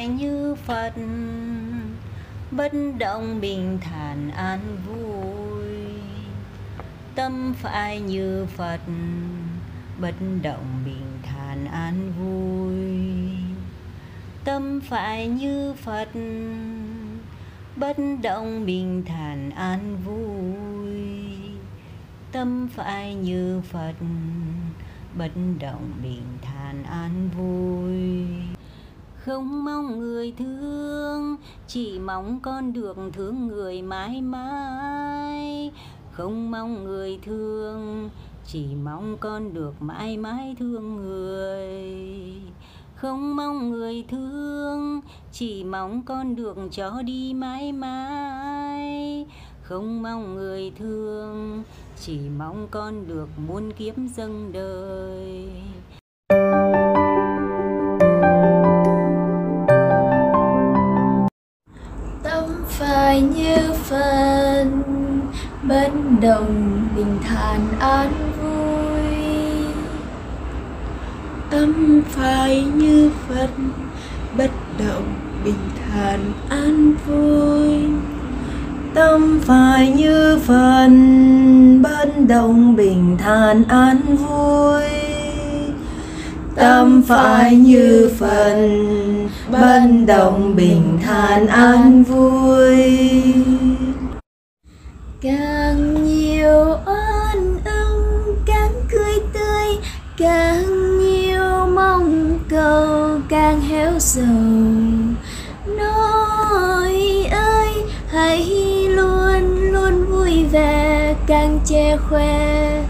phải như phật. Bất động bình thản an vui. Tâm phải như phật. Bất động bình thản an vui. Tâm phải như phật. Bất động bình thản an vui. Tâm phải như phật. Bất động bình thản an vui không mong người thương, chỉ mong con được thương người mãi mãi. Không mong người thương, chỉ mong con được mãi mãi thương người. Không mong người thương, chỉ mong con được cho đi mãi mãi. Không mong người thương, chỉ mong con được muôn kiếp dâng đời. Như phần bất động bình thản an vui. Tâm phải như phật, bất động bình thản an vui. Tâm phải như phần bất động bình thản an vui tâm phải như phần, bất động bình thản an vui. Càng nhiều ân ưng càng cười tươi, càng nhiều mong cầu, càng héo sầu nói ơi, hãy luôn luôn vui vẻ, càng che khoe,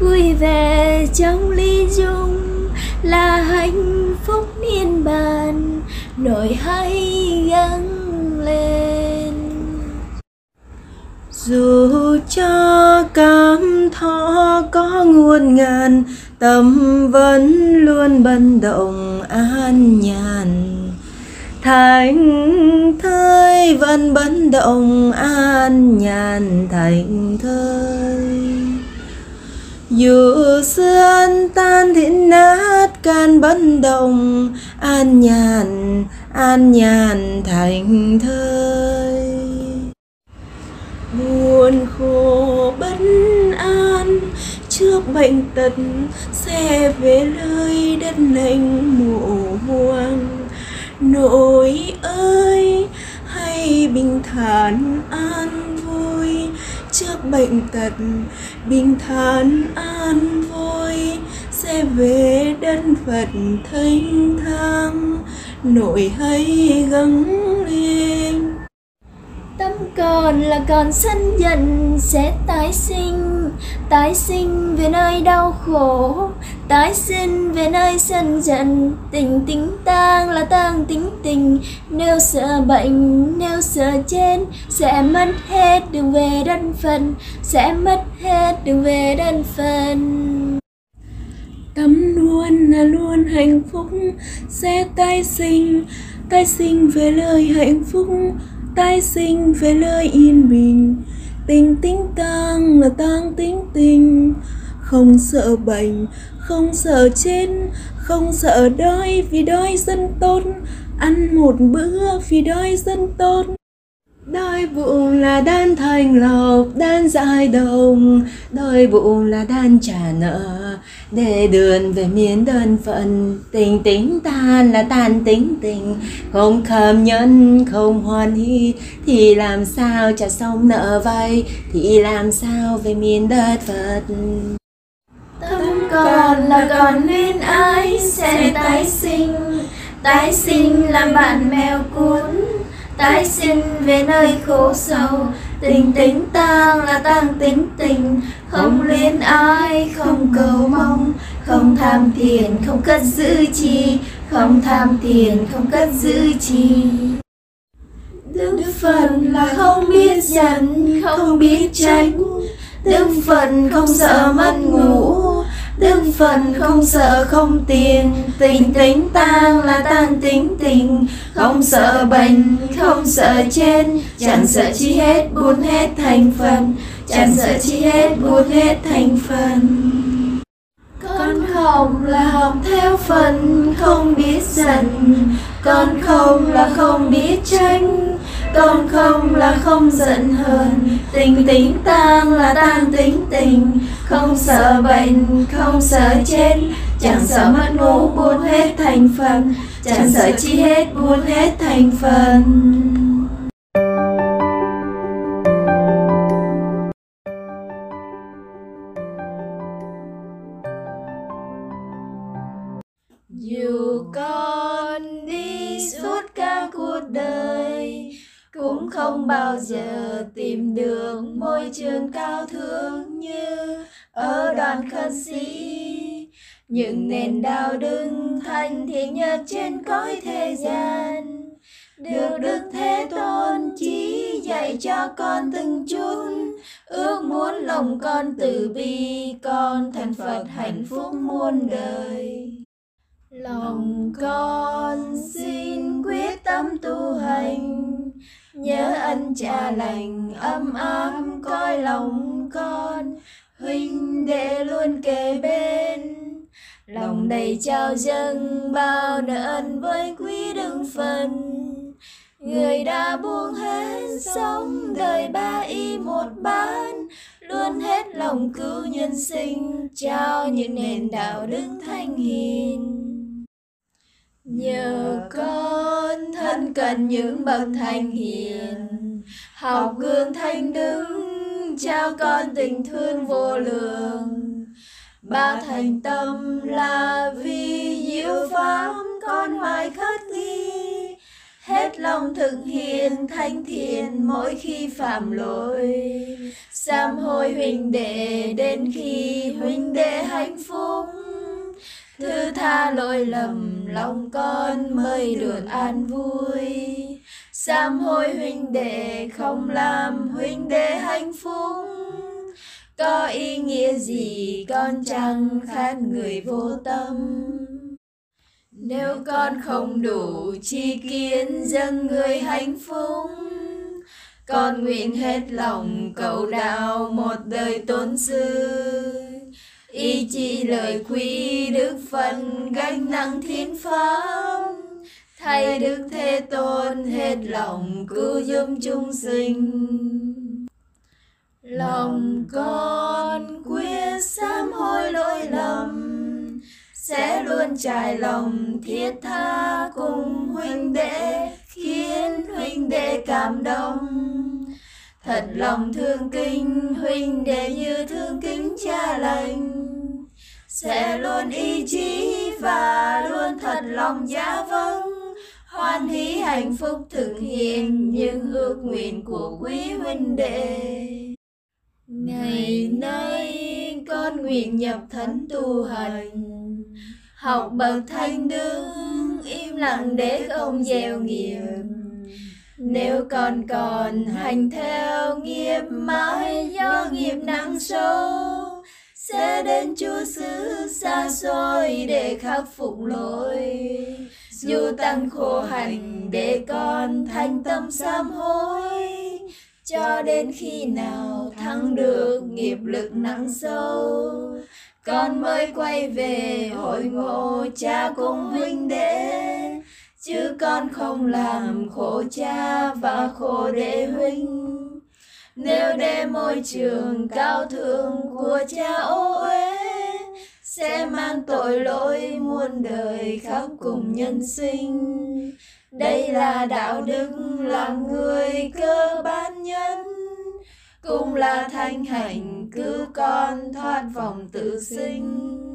vui vẻ trong ly dung là hạnh phúc miên bàn nổi hay gắng lên. Dù cho cảm thọ có nguồn ngàn, tâm vẫn luôn bận động an nhàn. Thành thơi vẫn bận động an nhàn thành thơi dù xương tan thịnh nát, can bấn động, an nhàn an nhàn thành thơi. Buồn khổ bất an, trước bệnh tật, xe về nơi đất lạnh mộ hoang. Nội ơi, hay bình thản an vui, trước bệnh tật bình thản an vui sẽ về đất phật thanh thang. Nội hay gắng lên còn là còn sân giận sẽ tái sinh. Tái sinh về nơi đau khổ, tái sinh về nơi sân giận. Tình tính tang là tang tính tình. Nếu sợ bệnh, nếu sợ chết, sẽ mất hết đường về đơn phần sẽ mất hết đường về đơn phần tâm luôn là luôn hạnh phúc, sẽ tái sinh. Tái sinh về lời hạnh phúc tái sinh về nơi yên bình. Tình tính tang là tang tính tình. Không sợ bệnh, không sợ chết, không sợ đói vì đói dân tốt. Ăn một bữa vì đói dân tốt đôi bụng là đan thành lộc, đan dài đồng. Đôi bụng là đan trả nợ. Để đường về miền đơn phận, tình tính tan là tan tính tình. Không khâm nhân, không hoàn hy thì làm sao trả xong nợ vay? Thì làm sao về miền đất phật? Tâm còn là còn nên ai sẽ tái sinh. Tái sinh làm bạn mèo cuốn tái sinh về nơi khổ sầu tình tính tang là tang tính tình không luyến ai không cầu mong. Không tham tiền không cất giữ chi. Không tham tiền không cất giữ chi. Đức Phật là không biết giận, không biết tránh, Đức Phật không sợ mất ngủ. Đức Phật không sợ không tiền. Tình tính tang là tang tính tình. Không sợ bệnh, không sợ chết. Chẳng sợ chi hết, buôn hết thành phần. Chẳng sợ chi hết, buôn hết thành phần. Con không là học theo phần Không biết giận. Con không là không biết tranh con không là không giận hờn, tình tính tan là tan tính tình. Không sợ bệnh, không sợ chết, chẳng sợ mất ngủ buồn hết thành phần. Chẳng sợ chi hết buồn hết thành phần. Không bao giờ tìm được môi trường cao thượng như ở đoàn khất sĩ. Những nền đạo đứng thành thiện nhất trên cõi thế gian được đức thế tôn chỉ dạy cho con từng chút. Ước muốn lòng con từ bi, con thành phật hạnh phúc muôn đời. Lòng con xin quyết tâm tu hành nhớ ân cha lành ấm áp coi lòng con. huynh đệ luôn kề bên. Lòng đầy trao dâng bao nợ ân với quý đừng phần. Người đã buông hết sống đời ba y một bán luôn hết lòng cứu nhân sinh trao những nền đạo đức thanh hiền nhờ con thân cần những bậc thanh hiền, học gương thanh đức trao con tình thương vô lượng. Ba thành tâm là vì diệu pháp con hoài khất ghi. Hết lòng thực hiện thanh thiện mỗi khi phạm lỗi. Sám hối huynh đệ đến khi huynh đệ hạnh phúc thứ tha lỗi lầm, lòng con mới được an vui. Sám hối huynh đệ, không làm huynh đệ hạnh phúc. Có ý nghĩa gì, con chẳng khác người vô tâm. Nếu con không đủ chi kiến dâng người hạnh phúc, con nguyện hết lòng cầu đạo một đời tôn sư ý chi lời quý đức phần gánh nặng thiên pháp thay đức thế tôn hết lòng cứu giúp chúng sinh. Lòng con quyết sám hối lỗi lầm, sẽ luôn trải lòng thiết tha cùng huynh đệ, khiến huynh đệ cảm động thật lòng thương kính huynh đệ như thương kính cha lành. Sẽ luôn ý chí và luôn thật lòng giá vâng hoan hỷ hạnh phúc thực hiện những ước nguyện của quý huynh đệ. Ngày nay con nguyện nhập thánh tu hành, học bậc thanh đức im lặng để không gieo nghiệp nếu con còn hành theo nghiệp mãi, do nghiệp nặng sâu, sẽ đến chúa xứ xa xôi để khắc phục lỗi. Dù tăng khổ hành để con thành tâm sám hối, cho đến khi nào thắng được nghiệp lực nặng sâu, con mới quay về hội ngộ cha cùng huynh đệ chứ con không làm khổ cha và khổ đệ huynh. Nếu để môi trường cao thượng của cha ô uế, sẽ mang tội lỗi muôn đời khắp cùng nhân sinh. Đây là đạo đức làm người cơ bản nhân cũng là thanh hành cứu con thoát vòng tự sinh.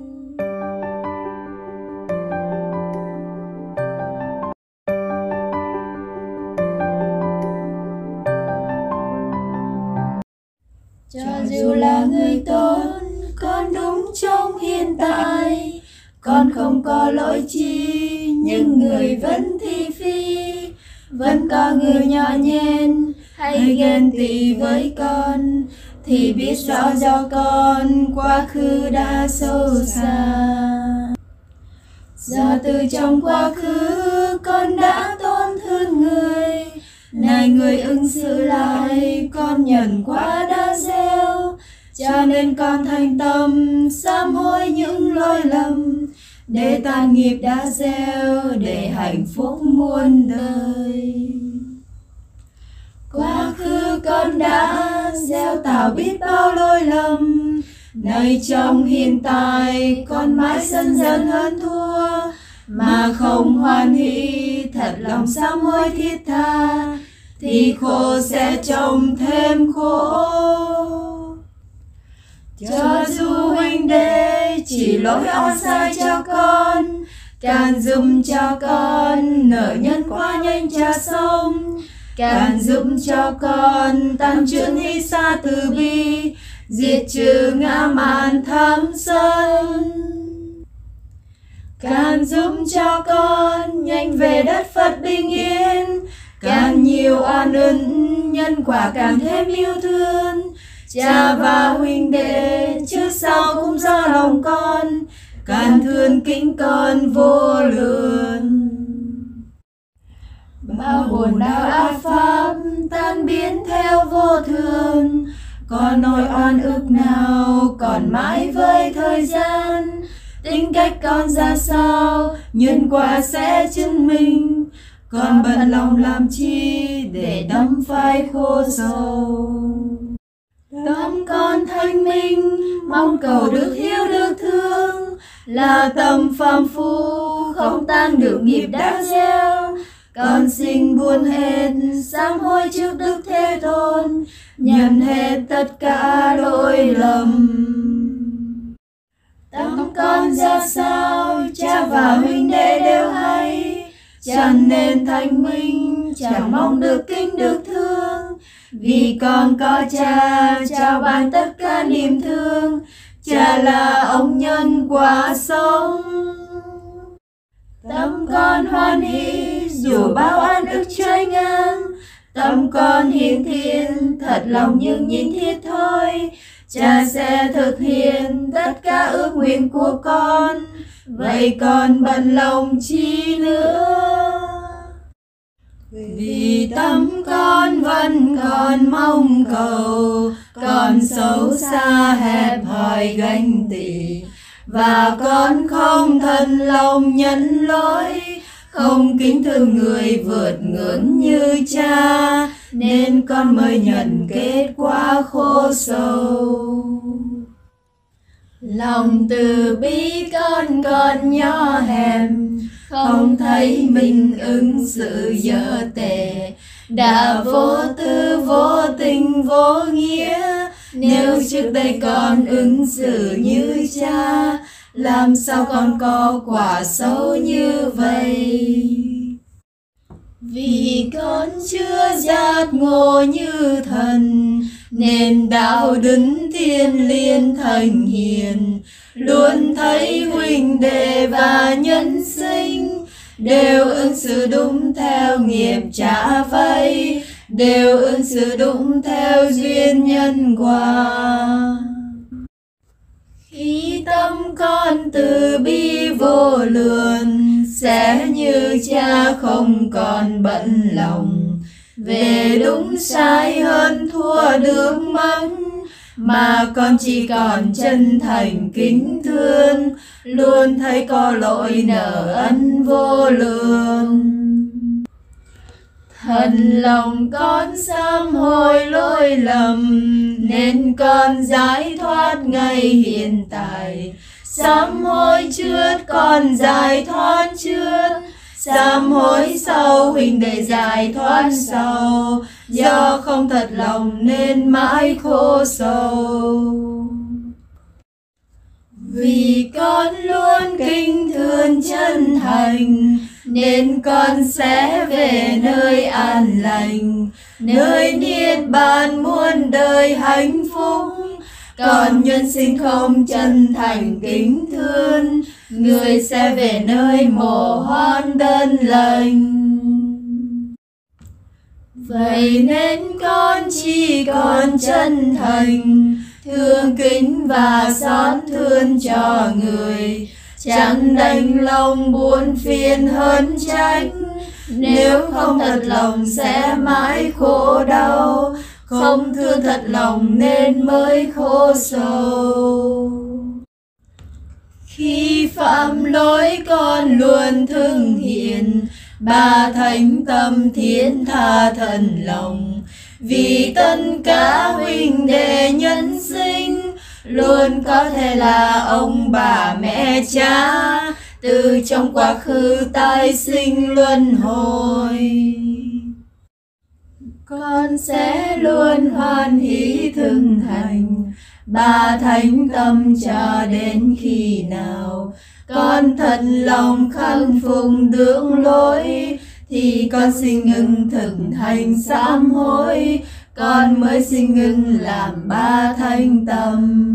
Dù là người tốt, con đúng trong hiện tại. Con không có lỗi chi, nhưng người vẫn thi phi. Vẫn có người nhỏ nhen, hay ghen tị với con, thì biết rõ do con quá khứ đã sâu xa. Do từ trong quá khứ, con đã tổn thương người. Này người ứng xử lại, con nhận quá đã gieo cho nên con thành tâm sám hối những lỗi lầm để tan nghiệp đã gieo, để hạnh phúc muôn đời. Quá khứ con đã gieo tạo biết bao lỗi lầm nơi trong hiện tại con mãi dần dần hơn thua. Mà không hoan hỷ, thật lòng sám hối thiết tha, thì khổ sẽ trồng thêm khổ cho dù huynh đệ chỉ lỗi oan sai cho con, Càng giúp cho con nợ nhân quá nhanh cha sông Càng giúp cho con tăng trưởng hy xa từ bi, Diệt trừ ngã mạn tham sân. Càng giúp cho con nhanh về đất Phật bình yên, Càng nhiều oan ân nhân quả càng thêm yêu thương cha và huynh đệ, trước sau cũng do lòng con càng thương kính con vô lượng. Bao buồn đau ác pháp, tan biến theo vô thường còn nỗi oan ức nào còn mãi với thời gian? Tính cách con ra sao, nhân quả sẽ chứng minh. Con bận lòng làm chi để đắm phai khô sầu Tâm con thanh minh, mong cầu được yêu được thương, là tâm phàm phu, không tan được nghiệp đã gieo. Con xin buồn hết, sám hối trước Đức Thế Tôn, nhận hết tất cả lỗi lầm. Tâm con ra sao, cha và huynh đệ đều hay, chẳng nên thanh minh, chẳng mong được kinh được thương, vì con có cha trao ban tất cả niềm thương cha là ông nhân quả sống. Tâm con hoan hỷ dù bao an ức trái ngang tâm con hiền thiên thật lòng nhưng nhìn thiết thôi cha sẽ thực hiện tất cả ước nguyện của con. Vậy con bận lòng chi nữa? Vì tâm con vẫn còn mong cầu còn xấu xa hẹp hòi ganh tị. Và con không thân lòng nhận lỗi không kính thương người vượt ngưỡng như cha, nên con mới nhận kết quả khổ sâu. Lòng từ bi con còn nhỏ hèm không thấy mình ứng xử dở tệ. Đã vô tư, vô tình, vô nghĩa, nếu trước đây con ứng xử như cha làm sao con có quả xấu như vậy? Vì con chưa giác ngộ như thần, nên đạo đứng thiên liên thành hiền. Luôn thấy huynh đệ và nhân sinh, đều ứng xử đúng theo nghiệp trả vay, đều ứng xử đúng theo duyên nhân quả tâm con từ bi vô lượng, sẽ như cha không còn bận lòng. Về đúng sai hơn thua được mắng, mà con chỉ còn chân thành kính thương. Luôn thấy có lỗi nợ ân vô lượng thần lòng con sám hối lỗi lầm, nên con giải thoát ngay hiện tại. Sám hối trước, con giải thoát trước. Sám hối sau, huynh đệ giải thoát sau. Do không thật lòng, nên mãi khổ sầu. Vì con luôn kinh thương chân thành nên con sẽ về nơi an lành, nơi niết bàn muôn đời hạnh phúc. Còn nhân sinh không chân thành kính thương, người sẽ về nơi mồ hoan đơn lành. Vậy nên con chỉ còn chân thành, thương kính và xót thương cho người chẳng đành lòng buồn phiền hơn tránh nếu không thật lòng sẽ mãi khổ đau. Không thương thật lòng nên mới khổ sầu. Khi phạm lỗi con luôn thương hiền ba thánh tâm thiên tha thần lòng. Vì tân cả huynh đệ nhân sinh luôn có thể là ông bà mẹ cha, từ trong quá khứ tái sinh luân hồi. Con sẽ luôn hoan hỷ thương thành ba thánh tâm cho đến khi nào. Con thật lòng khăn phục đường lối thì con xin ngừng thực hành sám hối con mới xin ngừng làm ba thanh tâm.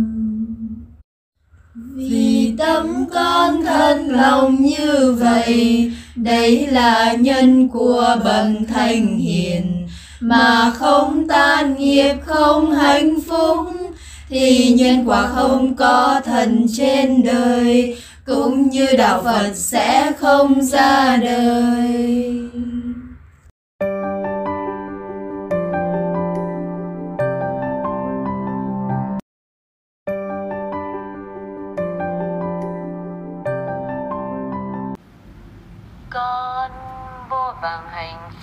Vì tâm con thân lòng như vậy đấy là nhân của bậc thành hiền. Mà không tan nghiệp, không hạnh phúc, thì nhân quả không có thần trên đời, cũng như đạo phật sẽ không ra đời.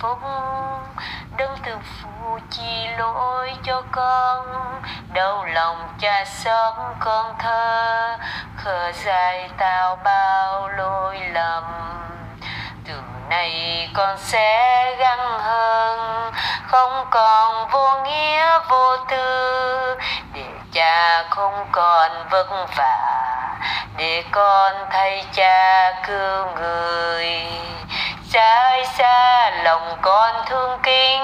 Phúc đấng từ phụ chi lỗi cho con, đau lòng cha xót con thơ. Khờ dài tao bao lỗi lầm từ nay con sẽ gắng hơn. Không còn vô nghĩa vô tư, để cha không còn vất vả, để con thay cha cứu người xa ơi xa, lòng con thương kính.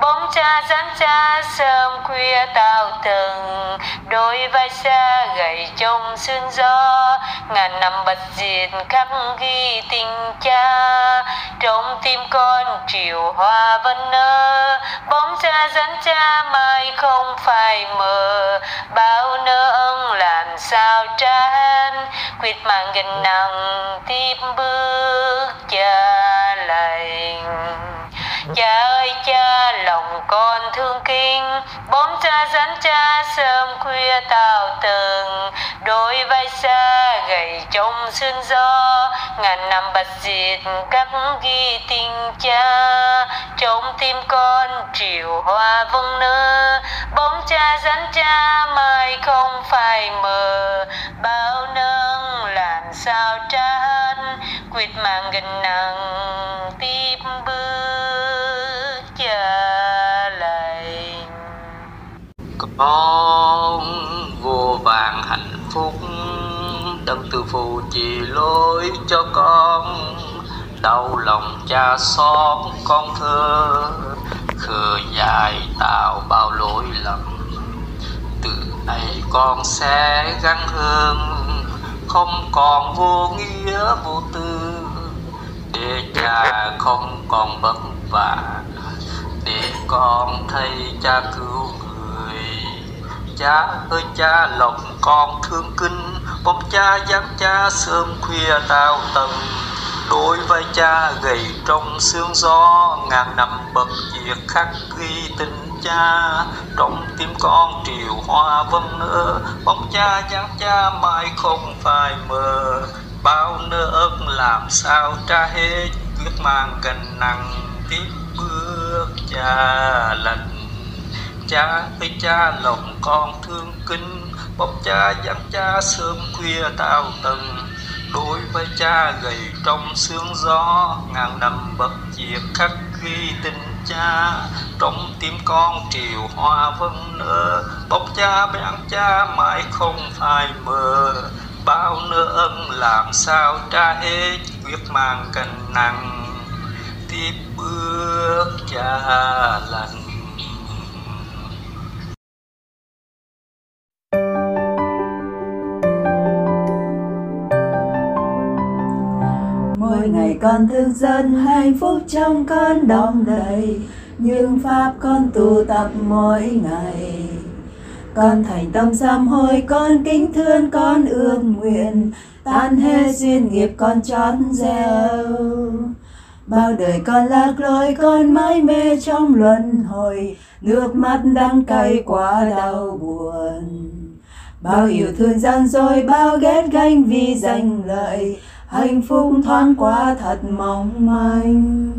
Bóng cha dẫn cha sớm khuya tao từng. Đôi vai xa gầy trong sương gió. Ngàn năm bật diệt khắc ghi tình cha. Trong tim con chiều hoa vẫn nở. Bóng cha dẫn cha mai không phải mờ. Bao nỡ ân làm sao trán quyết mang gần nặng tiếp bước cha cha ơi cha lòng con thương kinh. Bóng cha dẫn cha sớm khuya tao tường. Đôi vai xa, gầy trong sương gió. Ngàn năm bạch diệt các ghi tình cha. Trong tim con triều hoa vâng nơ. Bóng cha dẫn cha mai không phải mờ. Bao nâng làm sao cha hết. Quyết mang gần nặng tim bước con vô vàng hạnh phúc, đấng từ phụ chỉ lối cho con. Đau lòng cha xót con thơ, khờ dài tạo bao lỗi lầm. Từ nay con sẽ gắng hơn, không còn vô nghĩa vô tư. Để cha không còn vất vả, để con thay cha cứu cha ơi cha lòng con thương kinh bóng cha dáng cha sớm khuya tao tầng đôi vai cha gầy trong sương gió, ngàn năm bậc diệt khắc ghi tình cha. Trong tim con triều hoa vân nở, bóng cha dáng cha mai không phai mờ. Bao nơ ơn làm sao tra hết quyết mang cành nặng tiếp bước cha lành cha với cha lòng con thương kính bóc cha dặn cha sớm khuya tao từng đối với cha gầy trong sương gió, ngàn năm bậc diệt khắc ghi tình cha. Trong tim con triều hoa vân nở bóc cha bén cha mãi không phai mờ. Bao nơ ân làm sao tra hết quyết mang cành nặng. Tiếp bước cha lành ngày con thức giấc hạnh phúc trong con đong đầy. những pháp con tu tập mỗi ngày. Con thành tâm sám hối con kính thương con ước nguyện. Tan hết duyên nghiệp con chót gieo. Bao đời con lạc lối con mãi mê trong luân hồi. Nước mắt đắng cay quá đau buồn. Bao yêu thương gian dối bao ghét ganh vì giành lợi hạnh phúc thoáng qua thật mong manh.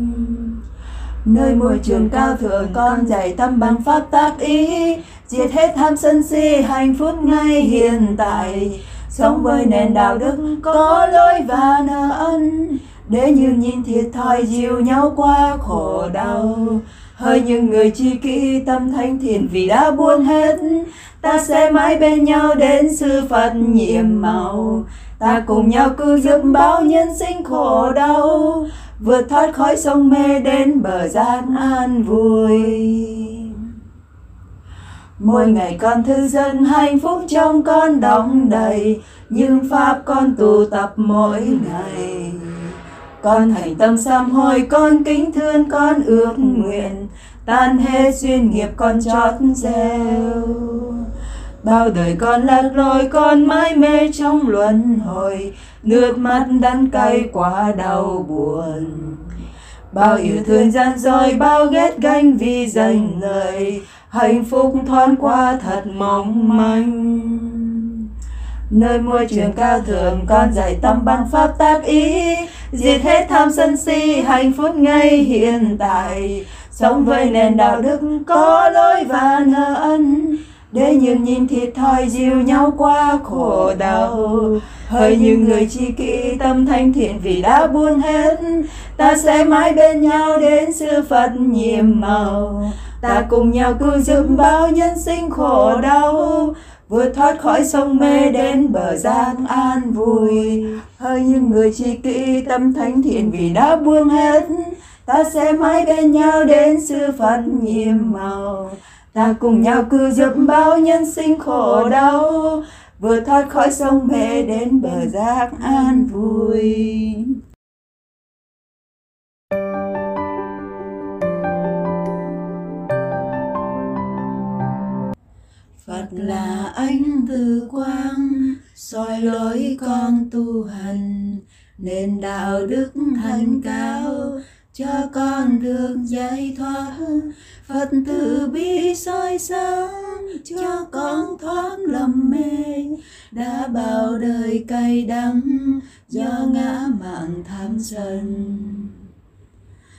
Nơi môi trường cao thượng con dạy tâm bằng pháp tác ý, diệt hết tham sân si hạnh phúc ngay hiện tại. Sống với nền đạo đức có lỗi và nợ ân, để như nhìn thiệt thòi dìu nhau qua khổ đau. Hơi những người chi kỷ tâm thánh thiện vì đã buông hết, ta sẽ mãi bên nhau đến sư phật nhiệm màu ta cùng nhau cứ giúp bao nhân sinh khổ đau, vượt thoát khỏi sông mê đến bờ gian an vui. Mỗi ngày con thư dân hạnh phúc trong con đong đầy, nhưng pháp con tu tập mỗi ngày. Con thành tâm sám hối, con kính thương, con ước nguyện, tan hết duyên nghiệp con chót gieo bao đời con lạc lối con mãi mê trong luân hồi. Nước mắt đắng cay quá đau buồn. Bao yêu thương gian dối, bao ghét ganh vì danh lời hạnh phúc thoáng qua thật mong manh. Nơi môi trường cao thượng con dạy tâm bằng pháp tác ý. Diệt hết tham sân si, hạnh phúc ngay hiện tại. Sống với nền đạo đức có lối và nợ ân để nhường nhìn thiệt thòi dìu nhau qua khổ đau. Hỡi những người chi kỷ tâm thanh thiện vì đã buông hết, ta sẽ mãi bên nhau đến sư phật nhiệm màu. Ta cùng nhau cứu giúp bao nhân sinh khổ đau, vượt thoát khỏi sông mê đến bờ giác an vui. Hỡi những người chi kỷ tâm thánh thiện vì đã buông hết, ta sẽ mãi bên nhau đến sư phật nhiệm màu ta cùng nhau cứu giúp bao nhân sinh khổ đau, vừa thoát khỏi sông mê đến bờ giác an vui. Phật là ánh từ quang, soi lối con tu hành nên đạo đức thành cao cho con được giải thoát. Phật từ bi soi sáng, cho con thoát lầm mê. Đã bao đời cay đắng, do ngã mạng tham sân.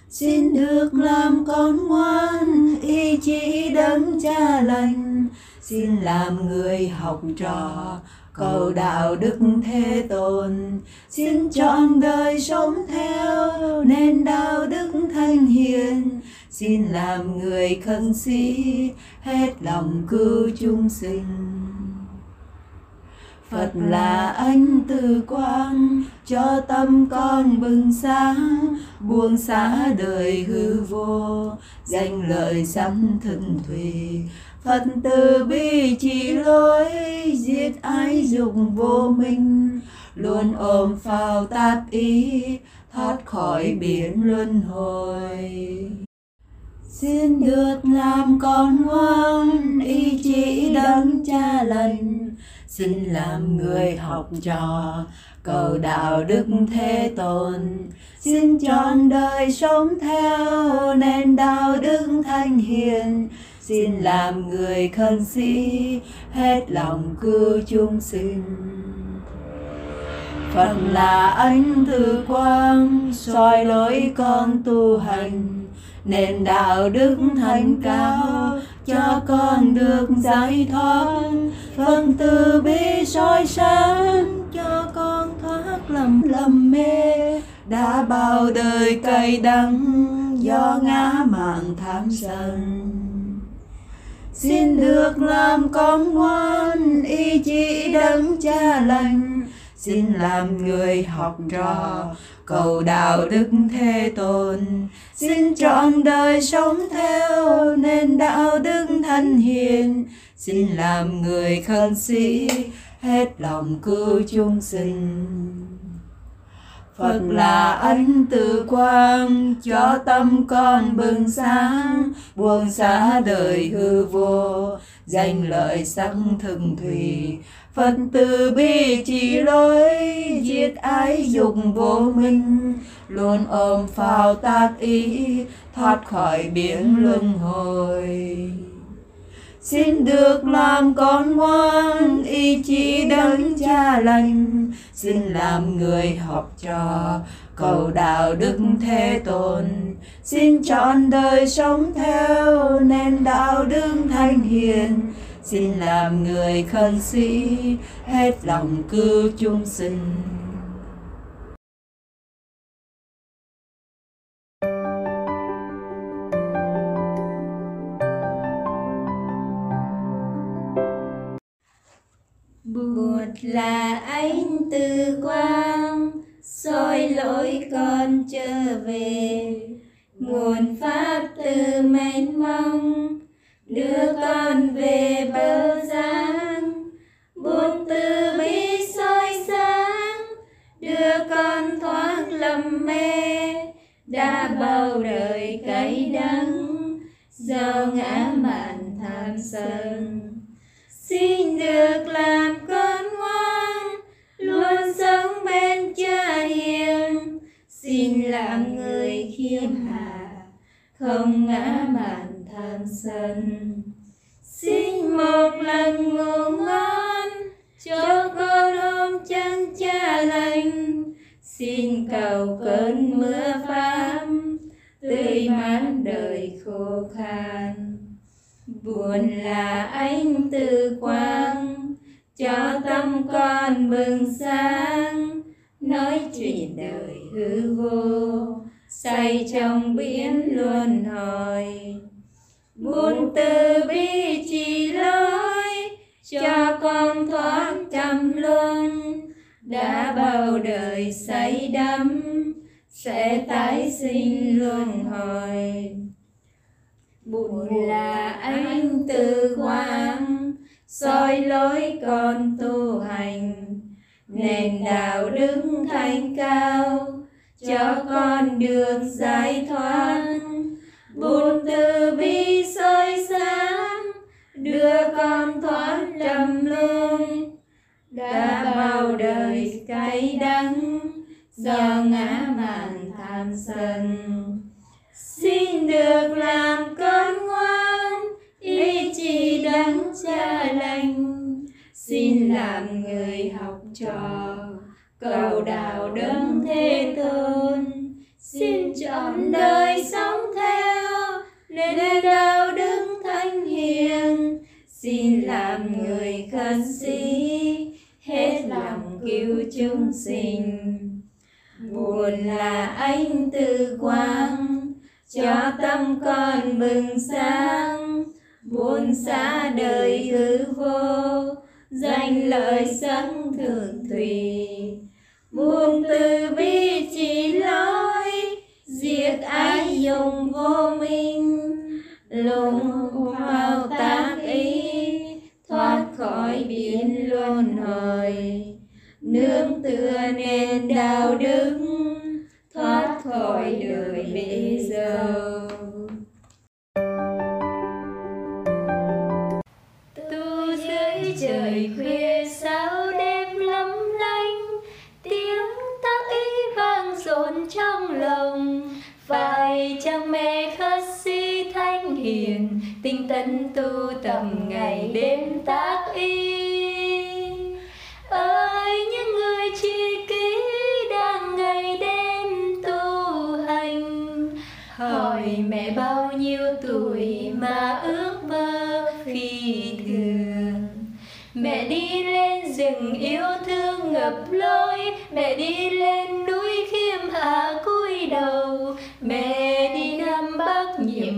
Xin được làm con ngoan, ý chí đấng cha lành. Xin làm người học trò cầu đạo đức thế tôn, xin chọn đời sống theo nên đạo đức thanh hiền. Xin làm người khấn sĩ, hết lòng cứu chúng sinh. Phật là ánh từ quang, cho tâm con bừng sáng, buông xả đời hư vô, danh lợi sắm thân thùy Phật từ bi chỉ lối, giết ái dục vô minh. Luôn ôm phao tạp ý, thoát khỏi biển luân hồi. Xin được làm con ngoan, ý chỉ đấng cha lành xin làm người học trò, cầu đạo đức thế tôn. Xin chọn đời sống theo nền đạo đức thanh hiền xin làm người khân sĩ, hết lòng cứu chúng sinh. Phật là ánh từ quang, soi lối con tu hành. Nền đạo đức thành cao, cho con được giải thoát. Phần từ bi soi sáng, cho con thoát lầm lầm mê. Đã bao đời cay đắng, do ngã mạng tham sân xin được làm con ngoan, ý chí đấng cha lành. Xin làm người học trò, cầu đạo đức thế tôn. xin chọn đời sống theo nên đạo đức thanh hiền. Xin làm người khân sĩ, hết lòng cứu chúng sinh. Phật là ánh từ quang, cho tâm con bừng sáng, buông xả đời hư vô, danh lợi sắc thường thủy Phật từ bi chỉ lối diệt ái dục vô minh, luôn ôm phao tác ý, thoát khỏi biển luân hồi xin được làm con ngoan, ý chí đấng cha lành. Xin làm người học trò, cầu đạo đức thế tôn. xin chọn đời sống theo nền đạo đức thanh hiền. Xin làm người khẩn sĩ, hết lòng cứu chúng sinh. Bụt là ánh từ quang, soi lỗi con trở về. Nguồn pháp từ mênh mông, đưa con về bờ giang. Bụt từ bi soi sáng, đưa con thoát lầm mê. Đã bao đời cay đắng, do ngã mạn tham sân. Xin được làm làm người khiêm hạ, không ngã mạn tham sân. Xin một lần ngủ ngon, cho con ôm chân cha lành. Xin cầu cơn mưa pháp tươi mát đời khô khan. Buồn là ánh từ quang, cho tâm con bừng sáng. Nói chuyện đời hư vô, say trong biển luân hồi. Buồn từ bi chỉ lối cho con thoát trầm luân. Đã bao đời say đắm, sẽ tái sinh luân hồi. Buồn là ánh từ quang soi lối con tu hành. Nền đạo đức thanh cao cho con đường giải thoát. Bụt từ bi soi sáng, đưa con thoát trầm luân. Đã bao đời cay đắng, do ngã mạn tham sân xin được làm con ngoan, ý chỉ đấng cha lành. Xin làm người học trò cầu đạo đấng thế tôn. Xin chọn đời sống theo nên đạo đức thanh hiền. Xin làm người khẩn sĩ hết lòng cứu chúng sinh. buồn là ánh từ quang cho tâm con bừng sáng. Buồn xa đời hư vô danh lợi sống thường thùy buồn từ bi chỉ lối diệt ái dùng vô minh? Lùng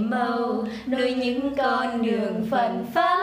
màu nơi những con đường phận pháp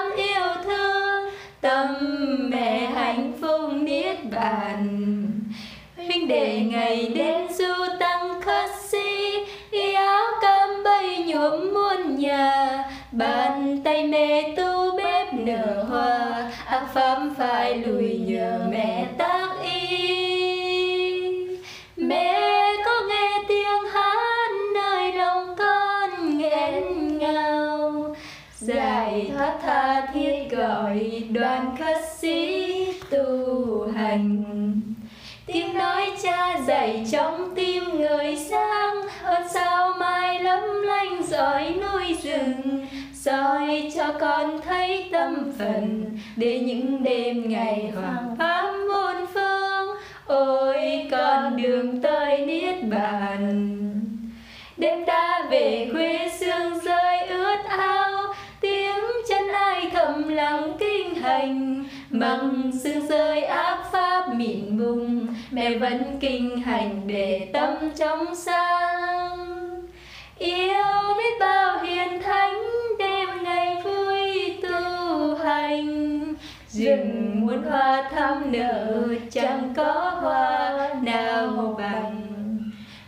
trong tim người sang ơn sao mai lấm lanh dõi núi rừng soi cho con thấy tâm phần để những đêm ngày hoàng pháp muôn phương. Ôi, con đường tới niết bàn. Đêm ta về quê sương rơi ướt ao tiếng chân ai thầm lặng kinh hành. Bằng sương rơi áp pháp mịn mùng mẹ vẫn kinh hành để tâm trong sáng. Yêu biết bao hiền thánh, đêm ngày vui tu hành. Rừng muôn hoa thắm nở, chẳng có hoa nào bằng.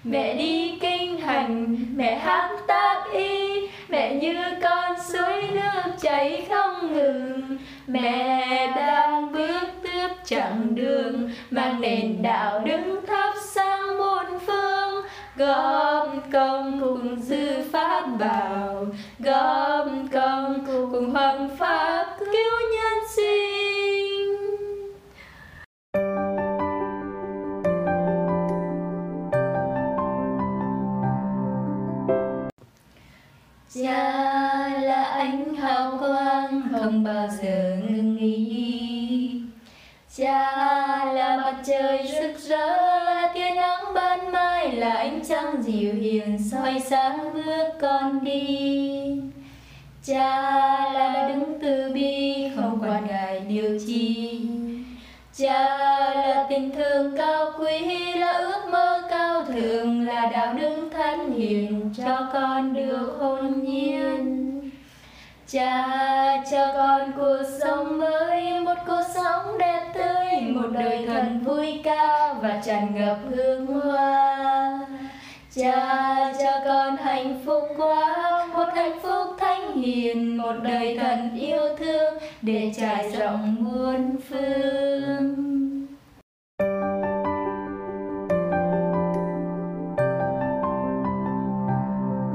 Mẹ đi kinh hành, mẹ hát tác y mẹ như con suối nước chảy không ngừng. Mẹ đang bước chặng đường, mang nền đạo đứng thắp sang muôn phương. Góp công cùng dư pháp bảo, góp công cùng hoàng pháp cứu nhân sinh. Cha là ánh hào quang, không bao giờ ngừng nghỉ cha là mặt trời rực rỡ là tia nắng ban mai là ánh trăng dịu hiền soi sáng bước con đi. Cha là đứng từ bi, không quản ngại điều chi. Cha là tình thương cao quý, là ước mơ cao thượng, là đạo đức thánh hiền cho con được hôn nhiên. Cha cho con cuộc sống mới, một cuộc sống đẹp một đời thần vui ca và tràn ngập hương hoa. Cha cho con hạnh phúc quá, một hạnh phúc thánh hiền, một đời thần yêu thương để trải rộng muôn phương.